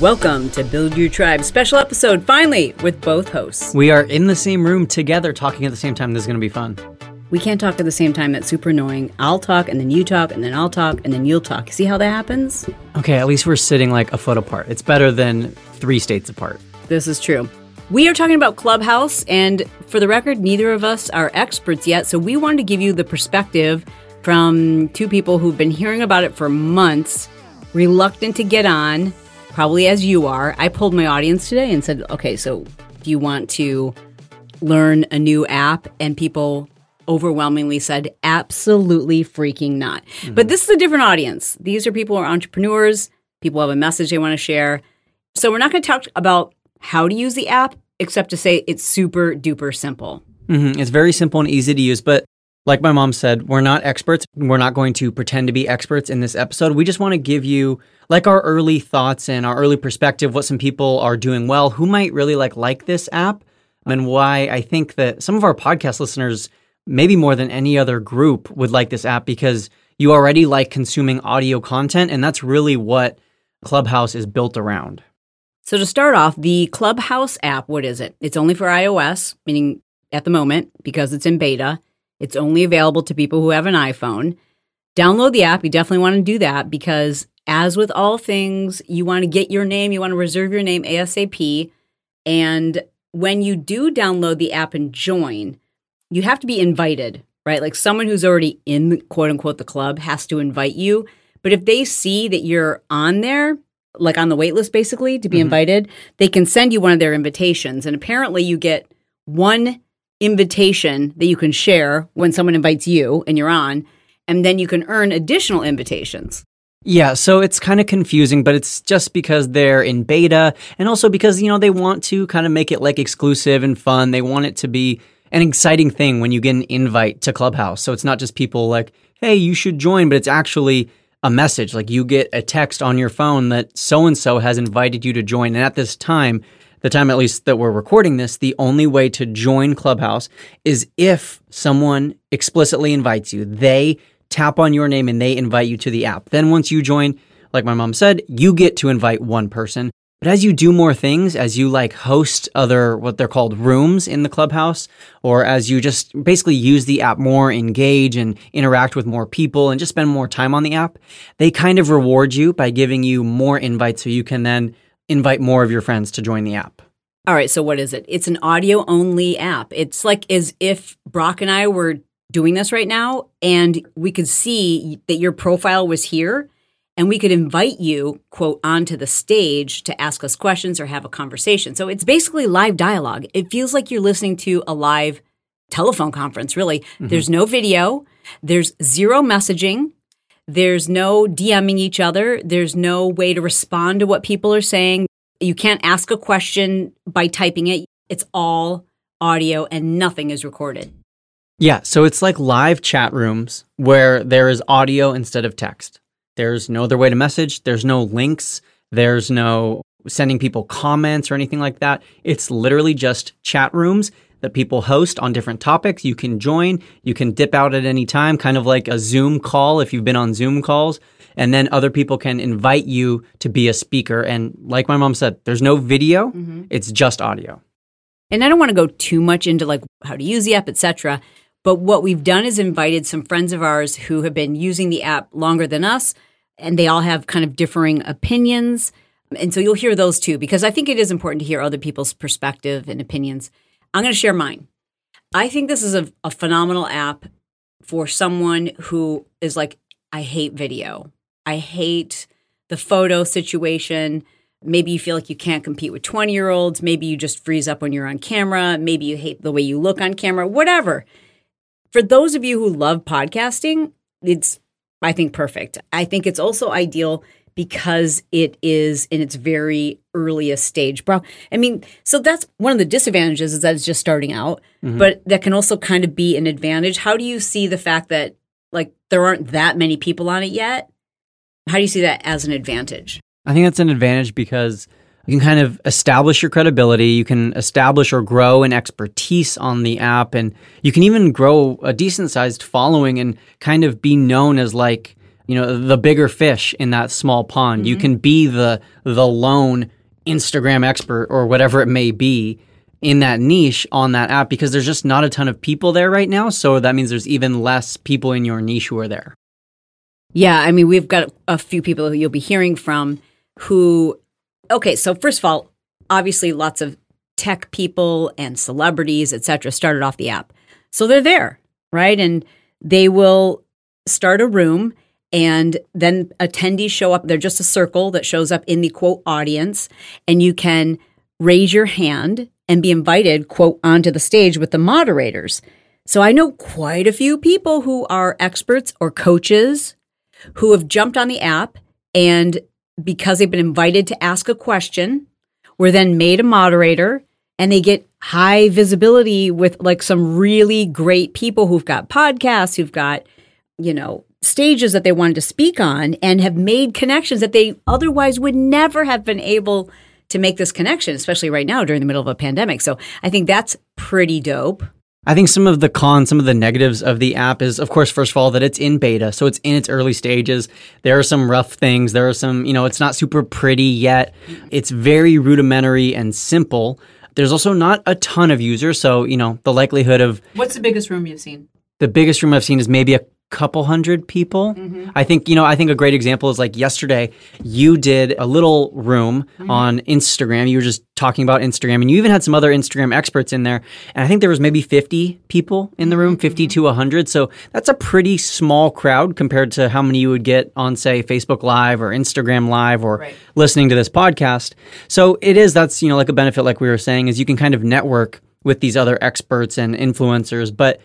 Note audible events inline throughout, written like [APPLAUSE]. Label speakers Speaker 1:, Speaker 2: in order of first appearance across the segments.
Speaker 1: Welcome to Build Your Tribe special episode, finally, with both hosts.
Speaker 2: We are in the same room together talking at the same time. This is going to be fun.
Speaker 1: We can't talk at the same time. That's super annoying. I'll talk, and then you talk, and then I'll talk, and then you'll talk. See how that happens?
Speaker 2: Okay, at least we're sitting like a foot apart. It's better than three states apart.
Speaker 1: This is true. We are talking about Clubhouse, and for the record, neither of us are experts yet, so we wanted to give you the perspective from two people who've been hearing about it for months, reluctant to get on, probably as you are. I pulled my audience today and said, okay, so do you want to learn a new app? And people overwhelmingly said, absolutely freaking not. Mm-hmm. But this is a different audience. These are people who are entrepreneurs, people have a message they want to share. So we're not going to talk about how to use the app, except to say it's super duper simple.
Speaker 2: Mm-hmm. It's very simple and easy to use. But like my mom said, we're not experts. We're not going to pretend to be experts in this episode. We just want to give you like our early thoughts and our early perspective, what some people are doing well, who might really like like this app, and why I think that some of our podcast listeners, maybe more than any other group, would like this app because you already like consuming audio content, and that's really what Clubhouse is built around.
Speaker 1: So to start off, the Clubhouse app, what is it? It's only for iOS, meaning at the moment because it's in beta. It's only available to people who have an iPhone. Download the app. You definitely want to do that because, as with all things, you want to get your name, you want to reserve your name ASAP. And when you do download the app and join, you have to be invited, right? Like someone who's already in the, quote unquote the club has to invite you. But if they see that you're on there, like on the wait list basically to be mm-hmm. invited, they can send you one of their invitations. And apparently you get one invitation that you can share when someone invites you and you're on, and then you can earn additional invitations.
Speaker 2: Yeah, so it's kind of confusing, but it's just because they're in beta and also because, you know, they want to kind of make it like exclusive and fun. They want it to be an exciting thing when you get an invite to Clubhouse. So it's not just people like, hey, you should join, but it's actually a message. Like you get a text on your phone that so and so has invited you to join. And at this time, the time at least that we're recording this, the only way to join Clubhouse is if someone explicitly invites you. They tap on your name and they invite you to the app. Then once you join, like my mom said, you get to invite one person. But as you do more things, as you like host other what they're called rooms in the clubhouse, or as you just basically use the app more, engage and interact with more people and just spend more time on the app, they kind of reward you by giving you more invites so you can then invite more of your friends to join the app.
Speaker 1: All right, so what is it? It's an audio only app. It's like as if Brock and I were doing this right now and we could see that your profile was here and we could invite you, quote, onto the stage to ask us questions or have a conversation. So it's basically live dialogue. It feels like you're listening to a live telephone conference, really. Mm-hmm. There's no video, there's zero messaging. There's no DMing each other. There's no way to respond to what people are saying. You can't ask a question by typing it. It's all audio and nothing is recorded.
Speaker 2: Yeah, so it's like live chat rooms where there is audio instead of text. There's no other way to message, there's no links, there's no sending people comments or anything like that. It's literally just chat rooms that people host on different topics. You can join, you can dip out at any time, kind of like a Zoom call if you've been on Zoom calls. And then other people can invite you to be a speaker. And like my mom said, there's no video, mm-hmm. it's just audio.
Speaker 1: And I don't want to go too much into like how to use the app, etc. But what we've done is invited some friends of ours who have been using the app longer than us and they all have kind of differing opinions. And so you'll hear those too, because I think it is important to hear other people's perspective and opinions. I'm going to share mine. I think this is a, a phenomenal app for someone who is like, I hate video. I hate the photo situation. Maybe you feel like you can't compete with 20 year olds. Maybe you just freeze up when you're on camera. Maybe you hate the way you look on camera, whatever. For those of you who love podcasting, it's, I think, perfect. I think it's also ideal because it is in its very earliest stage. Bro, I mean, so that's one of the disadvantages is that it's just starting out, mm-hmm. but that can also kind of be an advantage. How do you see the fact that like there aren't that many people on it yet? How do you see that as an advantage?
Speaker 2: I think that's an advantage because you can kind of establish your credibility. You can establish or grow an expertise on the app, and you can even grow a decent sized following and kind of be known as like, you know, the bigger fish in that small pond. Mm-hmm. You can be the the lone Instagram expert or whatever it may be in that niche on that app because there's just not a ton of people there right now. So that means there's even less people in your niche who are there.
Speaker 1: Yeah, I mean, we've got a few people who you'll be hearing from who, okay, so first of all, obviously lots of tech people and celebrities, etc., started off the app. So they're there, right? And they will start a room and then attendees show up. They're just a circle that shows up in the quote audience, and you can raise your hand and be invited, quote, onto the stage with the moderators. So I know quite a few people who are experts or coaches who have jumped on the app and because they've been invited to ask a question, were then made a moderator and they get high visibility with like some really great people who've got podcasts, who've got, you know, stages that they wanted to speak on and have made connections that they otherwise would never have been able to make this connection, especially right now during the middle of a pandemic. So I think that's pretty dope.
Speaker 2: I think some of the cons, some of the negatives of the app is, of course, first of all, that it's in beta. So it's in its early stages. There are some rough things. There are some, you know, it's not super pretty yet. It's very rudimentary and simple. There's also not a ton of users. So, you know, the likelihood of.
Speaker 1: What's the biggest room you've seen?
Speaker 2: The biggest room I've seen is maybe a couple hundred people. Mm-hmm. I think, you know, I think a great example is like yesterday, you did a little room mm-hmm. on Instagram. You were just talking about Instagram and you even had some other Instagram experts in there. And I think there was maybe 50 people in the room, mm-hmm. 50 to 100. So that's a pretty small crowd compared to how many you would get on, say, Facebook Live or Instagram Live or right. listening to this podcast. So it is, that's, you know, like a benefit, like we were saying, is you can kind of network with these other experts and influencers. But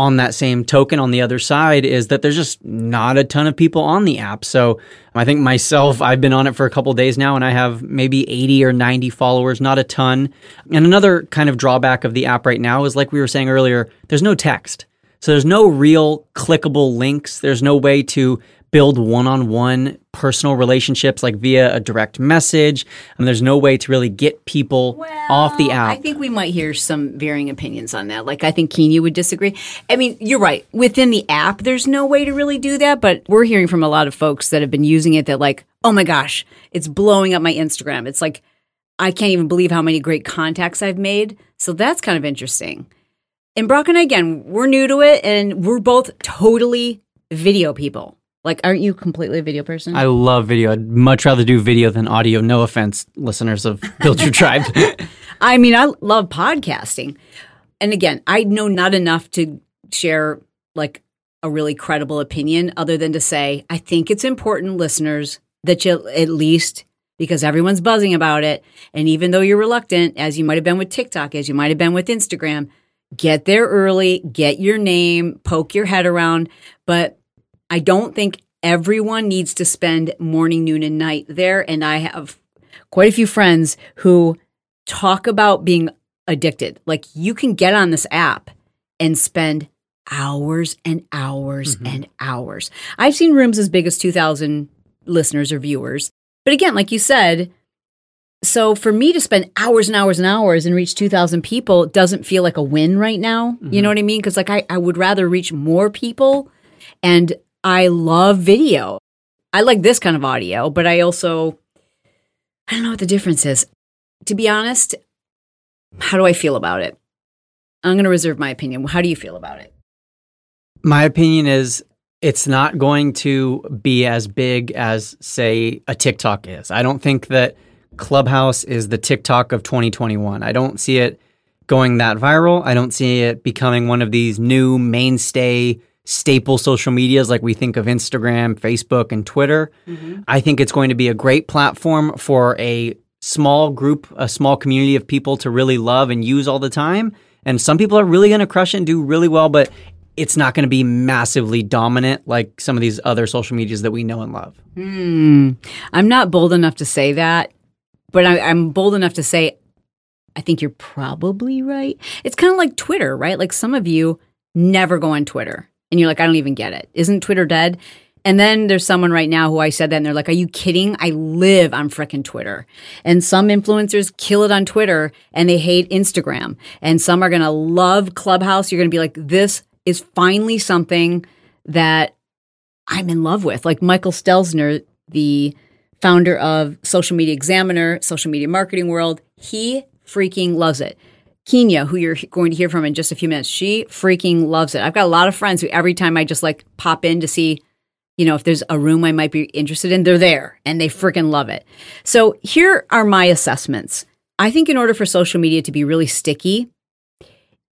Speaker 2: on that same token, on the other side, is that there's just not a ton of people on the app. So I think myself, I've been on it for a couple days now and I have maybe 80 or 90 followers, not a ton. And another kind of drawback of the app right now is like we were saying earlier, there's no text. So there's no real clickable links. There's no way to build one-on-one personal relationships like via a direct message. And there's no way to really get people well, off the app
Speaker 1: i think we might hear some varying opinions on that. Like i think kenya would disagree. I mean you're right. Within the app there's no way to really do that but we're hearing from a lot of folks that have been using it that like oh my gosh it's blowing up my instagram. It's like i can't even believe how many great contacts i've made. So that's kind of interesting. And brock and I, again we're new to it and we're both totally video people like, aren't you completely a video person?
Speaker 2: I love video. I'd much rather do video than audio. No offense, listeners of [LAUGHS] Build Your Tribe. [LAUGHS]
Speaker 1: I mean, I love podcasting. And again, I know not enough to share like a really credible opinion other than to say, I think it's important, listeners, that you at least because everyone's buzzing about it. And even though you're reluctant, as you might have been with TikTok, as you might have been with Instagram, get there early, get your name, poke your head around. But I don't think everyone needs to spend morning, noon, and night there. And I have quite a few friends who talk about being addicted. Like you can get on this app and spend hours and hours mm-hmm. and hours. I've seen rooms as big as 2,000 listeners or viewers. But again, like you said, so for me to spend hours and hours and hours and reach 2,000 people doesn't feel like a win right now. Mm-hmm. You know what I mean? Because like I, I would rather reach more people. And I love video. I like this kind of audio, but I also, I don't know what the difference is. To be honest, how do I feel about it? I'm going to reserve my opinion. How do you feel about it?
Speaker 2: My opinion is it's not going to be as big as, say, a TikTok is. I don't think that Clubhouse is the TikTok of 2021. I don't see it going that viral. I don't see it becoming one of these new mainstay staple social medias like we think of Instagram, Facebook, and Twitter. Mm-hmm. I think it's going to be a great platform for a small group, a small community of people to really love and use all the time. And some people are really going to crush it and do really well, but it's not going to be massively dominant like some of these other social medias that we know and love.
Speaker 1: Hmm. I'm not bold enough to say that, but I, I'm bold enough to say I think you're probably right. It's kind of like Twitter, right? Like some of you never go on Twitter and you're like, I don't even get it. Isn't Twitter dead? And then there's someone right now who I said that and they're like, Are you kidding? I live on frickin' Twitter. And some influencers kill it on Twitter and they hate Instagram. And some are gonna love Clubhouse. You're gonna be like, This is finally something that I'm in love with. Like Michael Stelzner, the founder of Social Media Examiner, Social Media Marketing World, he freaking loves it. Kenya, who you're going to hear from in just a few minutes, she freaking loves it. I've got a lot of friends who every time I just like pop in to see, you know, if there's a room I might be interested in, they're there and they freaking love it. So here are my assessments. I think in order for social media to be really sticky,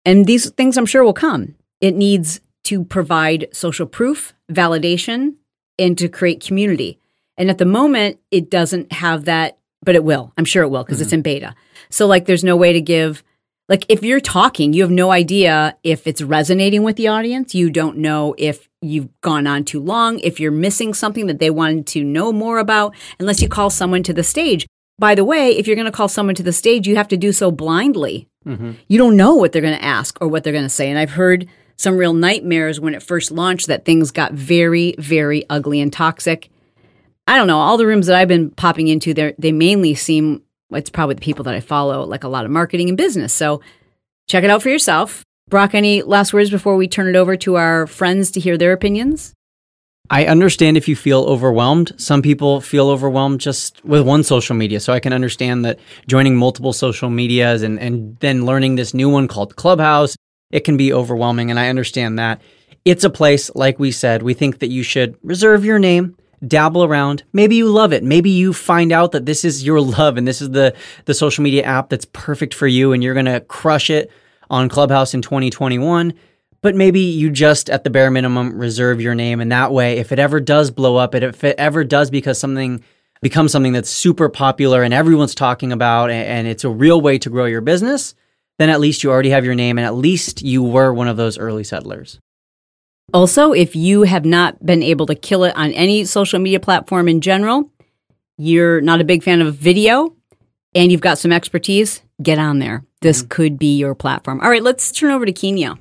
Speaker 1: and these things I'm sure will come, it needs to provide social proof, validation, and to create community. And at the moment, it doesn't have that, but it will. I'm sure it will because mm-hmm. it's in beta. So, like, there's no way to give like if you're talking, you have no idea if it's resonating with the audience. You don't know if you've gone on too long, if you're missing something that they wanted to know more about, unless you call someone to the stage. By the way, if you're going to call someone to the stage, you have to do so blindly. Mm-hmm. You don't know what they're going to ask or what they're going to say. And I've heard some real nightmares when it first launched that things got very, very ugly and toxic. I don't know. All the rooms that I've been popping into, they mainly seem it's probably the people that I follow, like a lot of marketing and business. So check it out for yourself. Brock, any last words before we turn it over to our friends to hear their opinions?
Speaker 2: I understand if you feel overwhelmed. Some people feel overwhelmed just with one social media. So I can understand that joining multiple social medias and, and then learning this new one called Clubhouse, it can be overwhelming. And I understand that. It's a place, like we said, we think that you should reserve your name dabble around. Maybe you love it. Maybe you find out that this is your [LAUGHS] love and this is the the social media app that's perfect for you and you're going to crush it on Clubhouse in 2021. But maybe you just at the bare minimum reserve your name and that way if it ever does blow up, if it ever does because something becomes something that's super popular and everyone's talking about and it's a real way to grow your business, then at least you already have your name and at least you were one of those early settlers.
Speaker 1: Also, if you have not been able to kill it on any social media platform in general, you're not a big fan of video, and you've got some expertise, get on there. This mm-hmm. could be your platform. All right, let's turn over to Kenya.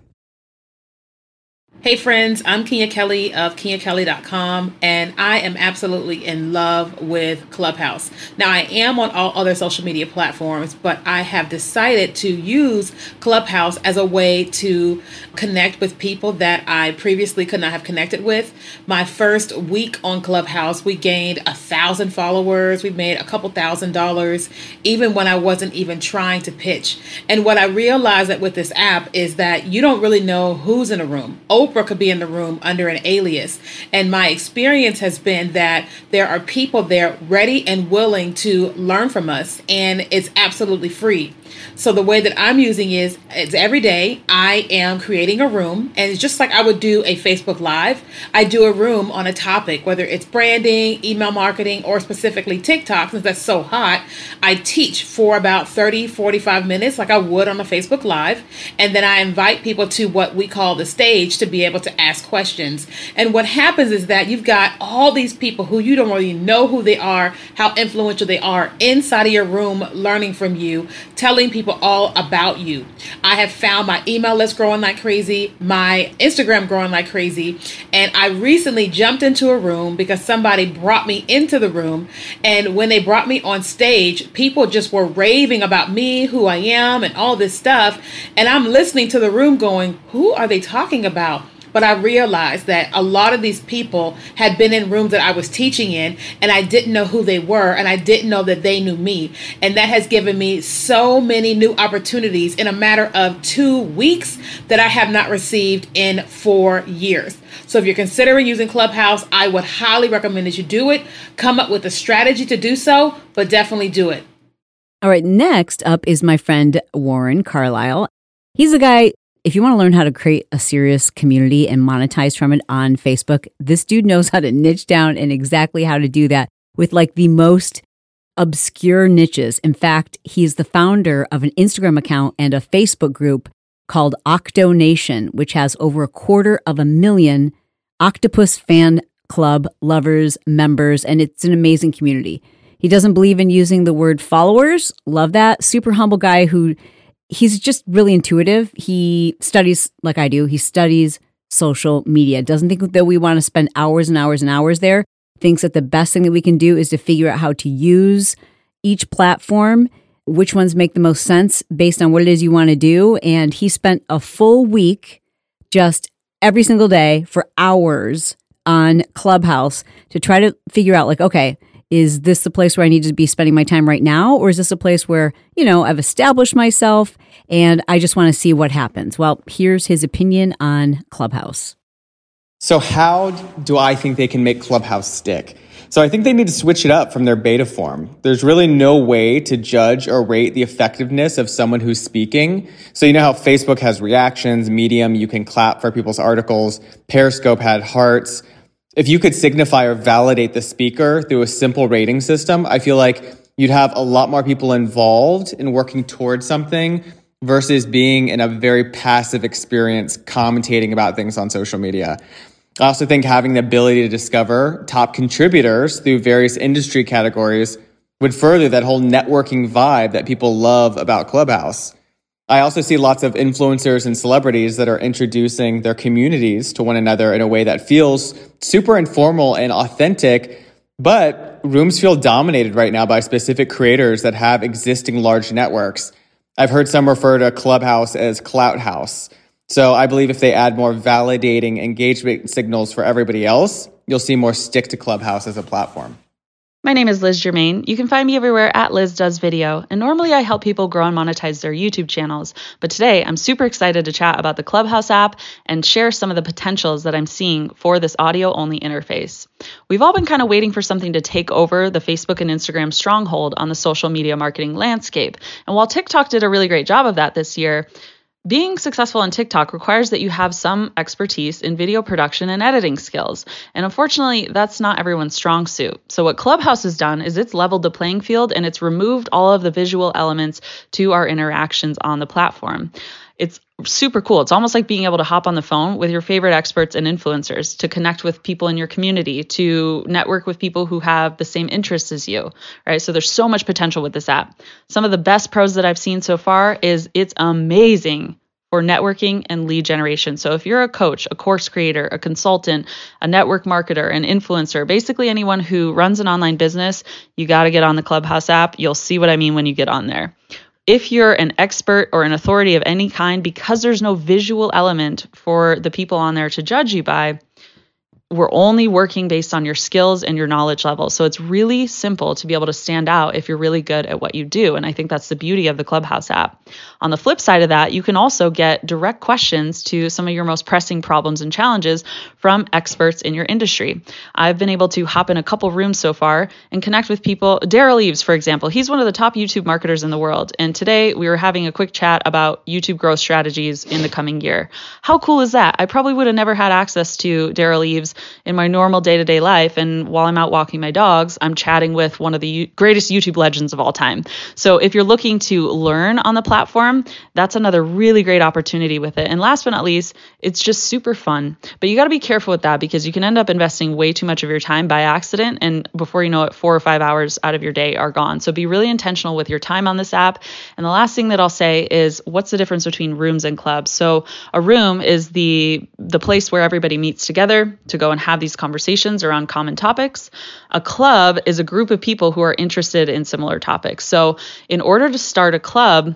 Speaker 3: Hey friends, I'm Kenya Kelly of kenyakelly.com and I am absolutely in love with Clubhouse. Now I am on all other social media platforms, but I have decided to use Clubhouse as a way to connect with people that I previously could not have connected with. My first week on Clubhouse, we gained a thousand followers, we made a couple thousand dollars, even when I wasn't even trying to pitch. And what I realized that with this app is that you don't really know who's in a room. Oprah could be in the room under an alias. And my experience has been that there are people there ready and willing to learn from us, and it's absolutely free. So the way that I'm using is it's every day I am creating a room and it's just like I would do a Facebook live. I do a room on a topic, whether it's branding, email marketing, or specifically TikTok, since that's so hot. I teach for about 30, 45 minutes like I would on a Facebook live. And then I invite people to what we call the stage to be able to ask questions. And what happens is that you've got all these people who you don't really know who they are, how influential they are inside of your room learning from you, telling telling people all about you. I have found my email list growing like crazy, my Instagram growing like crazy, and I recently jumped into a room because somebody brought me into the room. And when they brought me on stage, people just were raving about me, who I am, and all this stuff. And I'm listening to the room going, Who are they talking about? But I realized that a lot of these people had been in rooms that I was teaching in, and I didn't know who they were, and I didn't know that they knew me. And that has given me so many new opportunities in a matter of two weeks that I have not received in four years. So if you're considering using Clubhouse, I would highly recommend that you do it. Come up with a strategy to do so, but definitely do it.
Speaker 1: All right, next up is my friend Warren Carlisle. He's a guy, if you want to learn how to create a serious community and monetize from it on Facebook, this dude knows how to niche down and exactly how to do that with like the most obscure niches. In fact, he's the founder of an Instagram account and a Facebook group called Octo Nation, which has over a quarter of a million octopus fan club lovers, members, and it's an amazing community. He doesn't believe in using the word followers. Love that. Super humble guy who he's just really intuitive. He studies like I do. He studies social media. Doesn't think that we want to spend hours and hours and hours there. Thinks that the best thing that we can do is to figure out how to use each platform, which ones make the most sense based on what it is you want to do. And he spent a full week just every single day for hours on Clubhouse to try to figure out like, okay, is this the place where I need to be spending my time right now? Or is this a place where, you know, I've established myself and I just want to see what happens? Well, here's his opinion on Clubhouse.
Speaker 4: So, how do I think they can make Clubhouse stick? So, I think they need to switch it up from their beta form. There's really no way to judge or rate the effectiveness of someone who's speaking. So, you know how Facebook has reactions, Medium, you can clap for people's articles, Periscope had hearts if you could signify or validate the speaker through a simple rating system, I feel like you'd have a lot more people involved in working towards something versus being in a very passive experience commentating about things on social media. I also think having the ability to discover top contributors through various industry categories would further that whole networking vibe that people love about Clubhouse. I also see lots of influencers and celebrities that are introducing their communities to one another in a way that feels super informal and authentic, but rooms feel dominated right now by specific creators that have existing large networks. I've heard some refer to Clubhouse as Clout House. So I believe if they add more validating engagement signals for everybody else, you'll see more stick to Clubhouse as a platform.
Speaker 5: My name is Liz Germain. You can find me everywhere at Liz Does Video, and normally I help people grow and monetize their YouTube channels. But today I'm super excited to chat about the Clubhouse app and share some of the potentials that I'm seeing for this audio only interface. We've all been kind of waiting for something to take over the Facebook and Instagram stronghold on the social media marketing landscape. And while TikTok did a really great job of that this year, being successful on TikTok requires that you have some expertise in video production and editing skills. And unfortunately, that's not everyone's strong suit. So, what Clubhouse has done is it's leveled the playing field and it's removed all of the visual elements to our interactions on the platform. It's super cool. It's almost like being able to hop on the phone with your favorite experts and influencers to connect with people in your community, to network with people who have the same interests as you, right? So there's so much potential with this app. Some of the best pros that I've seen so far is it's amazing for networking and lead generation. So if you're a coach, a course creator, a consultant, a network marketer, an influencer, basically anyone who runs an online business, you got to get on the Clubhouse app. You'll see what I mean when you get on there. If you're an expert or an authority of any kind, because there's no visual element for the people on there to judge you by, we're only working based on your skills and your knowledge level. So it's really simple to be able to stand out if you're really good at what you do. And I think that's the beauty of the Clubhouse app. On the flip side of that, you can also get direct questions to some of your most pressing problems and challenges from experts in your industry. I've been able to hop in a couple rooms so far and connect with people. Derral Eves, for example, he's one of the top YouTube marketers in the world. And today we were having a quick chat about YouTube growth strategies in the coming year. How cool is that? I probably would have never had access to Derral Eves in my normal day to day life. And while I'm out walking my dogs, I'm chatting with one of the U- greatest YouTube legends of all time. So if you're looking to learn on the platform, that's another really great opportunity with it. And last but not least, it's just super fun. But you got to be careful with that because you can end up investing way too much of your time by accident. And before you know it, four or five hours out of your day are gone. So be really intentional with your time on this app. And the last thing that I'll say is what's the difference between rooms and clubs? So a room is the the place where everybody meets together to go and have these conversations around common topics. A club is a group of people who are interested in similar topics. So, in order to start a club,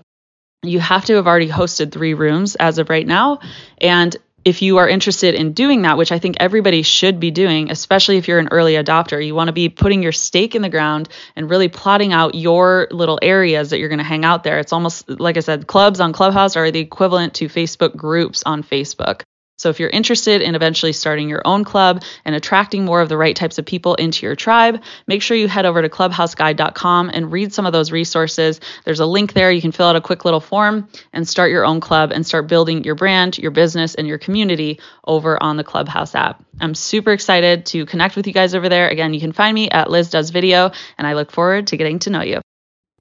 Speaker 5: you have to have already hosted three rooms as of right now. And if you are interested in doing that, which I think everybody should be doing, especially if you're an early adopter, you want to be putting your stake in the ground and really plotting out your little areas that you're going to hang out there. It's almost like I said, clubs on Clubhouse are the equivalent to Facebook groups on Facebook. So if you're interested in eventually starting your own club and attracting more of the right types of people into your tribe, make sure you head over to clubhouseguide.com and read some of those resources. There's a link there. You can fill out a quick little form and start your own club and start building your brand, your business, and your community over on the Clubhouse app. I'm super excited to connect with you guys over there. Again, you can find me at Liz Does Video, and I look forward to getting to know you.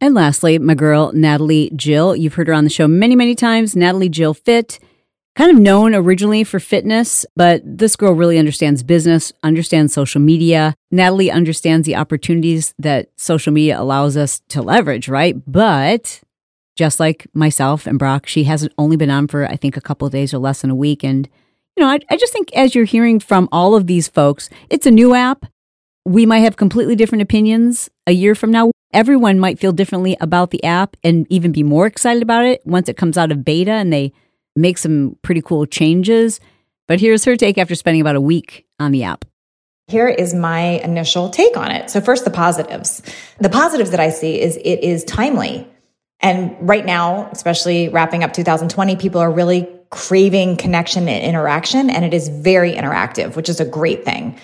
Speaker 1: And lastly, my girl, Natalie Jill. You've heard her on the show many, many times. Natalie Jill Fit kind of known originally for fitness, but this girl really understands business, understands social media. Natalie understands the opportunities that social media allows us to leverage, right? But just like myself and Brock, she hasn't only been on for, I think, a couple of days or less than a week. And, you know, I, I just think as you're hearing from all of these folks, it's a new app. We might have completely different opinions a year from now. Everyone might feel differently about the app and even be more excited about it once it comes out of beta and they make some pretty cool changes. But here's her take after spending about a week on the app.
Speaker 6: Here is my initial take on it. So, first, the positives. The positives that I see is it is timely. And right now, especially wrapping up 2020, people are really craving connection and interaction, and it is very interactive, which is a great thing.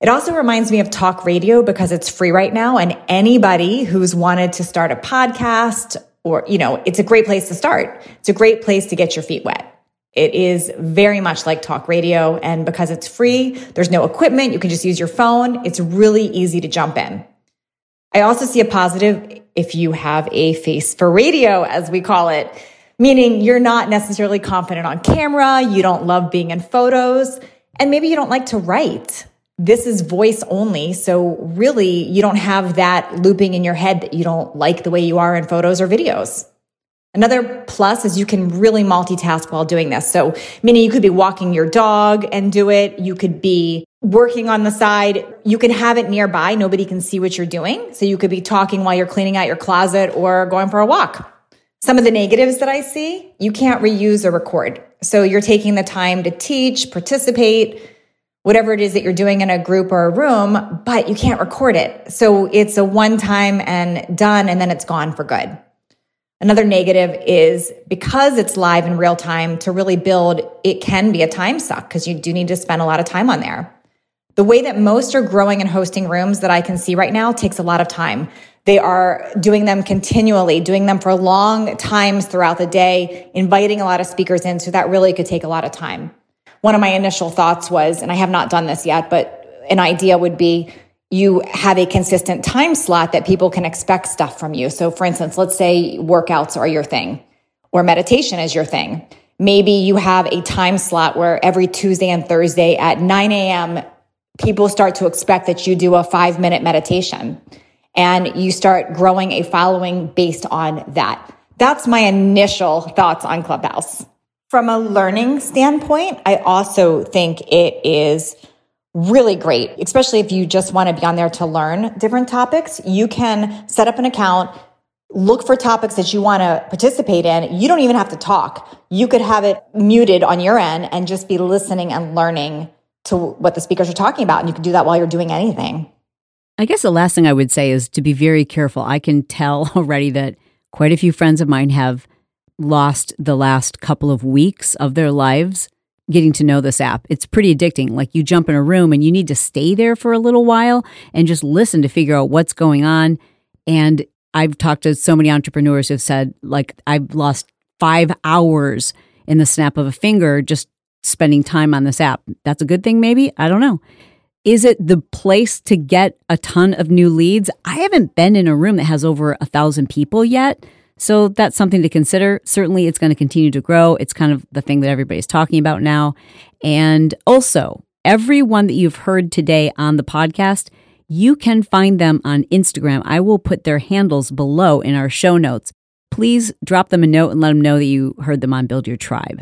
Speaker 6: It also reminds me of talk radio because it's free right now, and anybody who's wanted to start a podcast or, you know, it's a great place to start. It's a great place to get your feet wet. It is very much like talk radio. And because it's free, there's no equipment. You can just use your phone. It's really easy to jump in. I also see a positive if you have a face for radio, as we call it, meaning you're not necessarily confident on camera. You don't love being in photos and maybe you don't like to write this is voice only. So really, you don't have that looping in your head that you don't like the way you are in photos or videos. Another plus is you can really multitask while doing this. So, meaning you could be walking your dog and do it. You could be working on the side. You can have it nearby. Nobody can see what you're doing. So you could be talking while you're cleaning out your closet or going for a walk. Some of the negatives that I see, you can't reuse or record. So you're taking the time to teach, participate, whatever it is that you're doing in a group or a room, but you can't record it. So it's a one time and done, and then it's gone for good. Another negative is because it's live in real time to really build, it can be a time suck because you do need to spend a lot of time on there. The way that most are growing and hosting rooms that I can see right now takes a lot of time. They are doing them continually, doing them for long times throughout the day, inviting a lot of speakers in. So that really could take a lot of time one of my initial thoughts was, and I have not done this yet, but an idea would be you have a consistent time slot that people can expect stuff from you. So, for instance, let's say workouts are your thing or meditation is your thing. Maybe you have a time slot where every Tuesday and Thursday at 9 a.m., people start to expect that you do a five minute meditation and you start growing a following based on that. That's my initial thoughts on Clubhouse. From a learning standpoint, I also think it is really great, especially if you just want to be on there to learn different topics. You can set up an account, look for topics that you want to participate in. You don't even have to talk. You could have it muted on your end and just be listening and learning to what the speakers are talking about. And you can do that while you're doing anything.
Speaker 1: I guess the last thing I would say is to be very careful. I can tell [LAUGHS] already that quite a few friends of mine have lost the last couple of weeks of their lives getting to know this app. It's pretty addicting. Like you jump in a room and you need to stay there for a little while and just listen to figure out what's going on. And I've talked to so many entrepreneurs who've said, like, I've lost five hours in the snap of a finger just spending time on this app. That's a good thing, maybe? I don't know. Is it the place to get a ton of new leads? I haven't been in a room that has over a thousand people yet. So that's something to consider. Certainly, it's going to continue to grow. It's kind of the thing that everybody's talking about now. And also, everyone that you've heard today on the podcast, you can find them on Instagram. I will put their handles below in our show notes. Please drop them a note and let them know that you heard them on Build Your Tribe.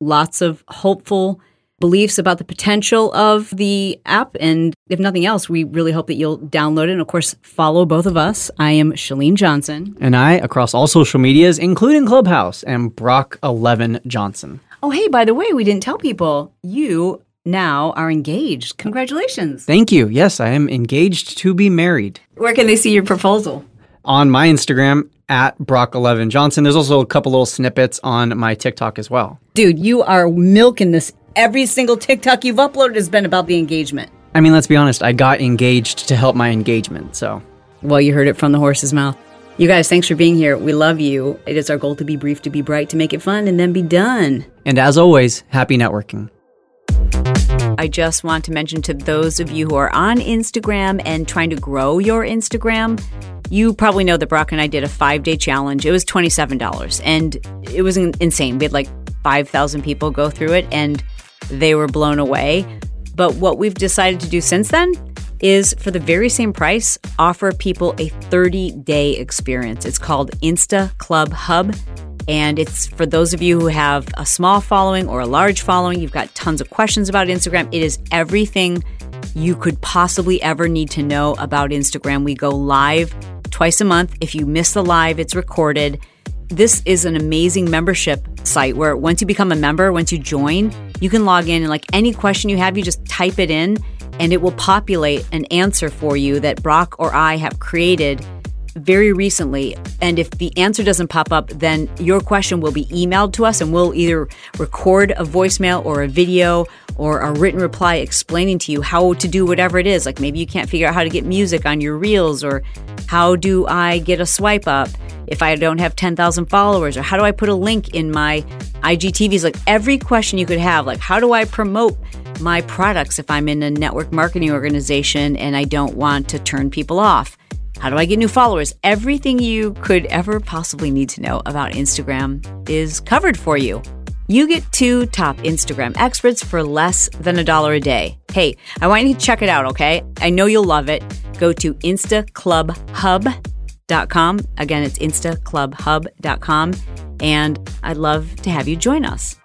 Speaker 1: Lots of hopeful beliefs about the potential of the app. And if nothing else, we really hope that you'll download it and, of course, follow both of us. I am Chalene Johnson.
Speaker 2: And I, across all social medias, including Clubhouse, am Brock11 Johnson.
Speaker 1: Oh, hey, by the way, we didn't tell people you now are engaged. Congratulations.
Speaker 2: Thank you. Yes, I am engaged to be married.
Speaker 1: Where can they see your proposal?
Speaker 2: On my Instagram at Brock11 Johnson. There's also a couple little snippets on my TikTok as well.
Speaker 1: Dude, you are milking this. Every single TikTok you've uploaded has been about the engagement.
Speaker 2: I mean, let's be honest, I got engaged to help my engagement, so.
Speaker 1: Well, you heard it from the horse's mouth. You guys, thanks for being here. We love you. It is our goal to be brief, to be bright, to make it fun, and then be done.
Speaker 2: And as always, happy networking.
Speaker 1: I just want to mention to those of you who are on Instagram and trying to grow your Instagram, you probably know that Brock and I did a five day challenge. It was $27 and it was insane. We had like 5,000 people go through it and they were blown away. But what we've decided to do since then is for the very same price, offer people a 30 day experience. It's called Insta Club Hub. And it's for those of you who have a small following or a large following, you've got tons of questions about Instagram. It is everything you could possibly ever need to know about Instagram. We go live twice a month. If you miss the live, it's recorded. This is an amazing membership site where once you become a member, once you join, you can log in and like any question you have, you just type it in and it will populate an answer for you that Brock or I have created very recently. And if the answer doesn't pop up, then your question will be emailed to us and we'll either record a voicemail or a video or a written reply explaining to you how to do whatever it is. Like maybe you can't figure out how to get music on your reels or how do I get a swipe up if I don't have 10,000 followers or how do I put a link in my IGTVs? Like every question you could have, like how do I promote my products if I'm in a network marketing organization and I don't want to turn people off? How do I get new followers? Everything you could ever possibly need to know about Instagram is covered for you. You get two top Instagram experts for less than a dollar a day. Hey, I want you to check it out, okay? I know you'll love it. Go to instaclubhub.com. Again, it's instaclubhub.com. And I'd love to have you join us.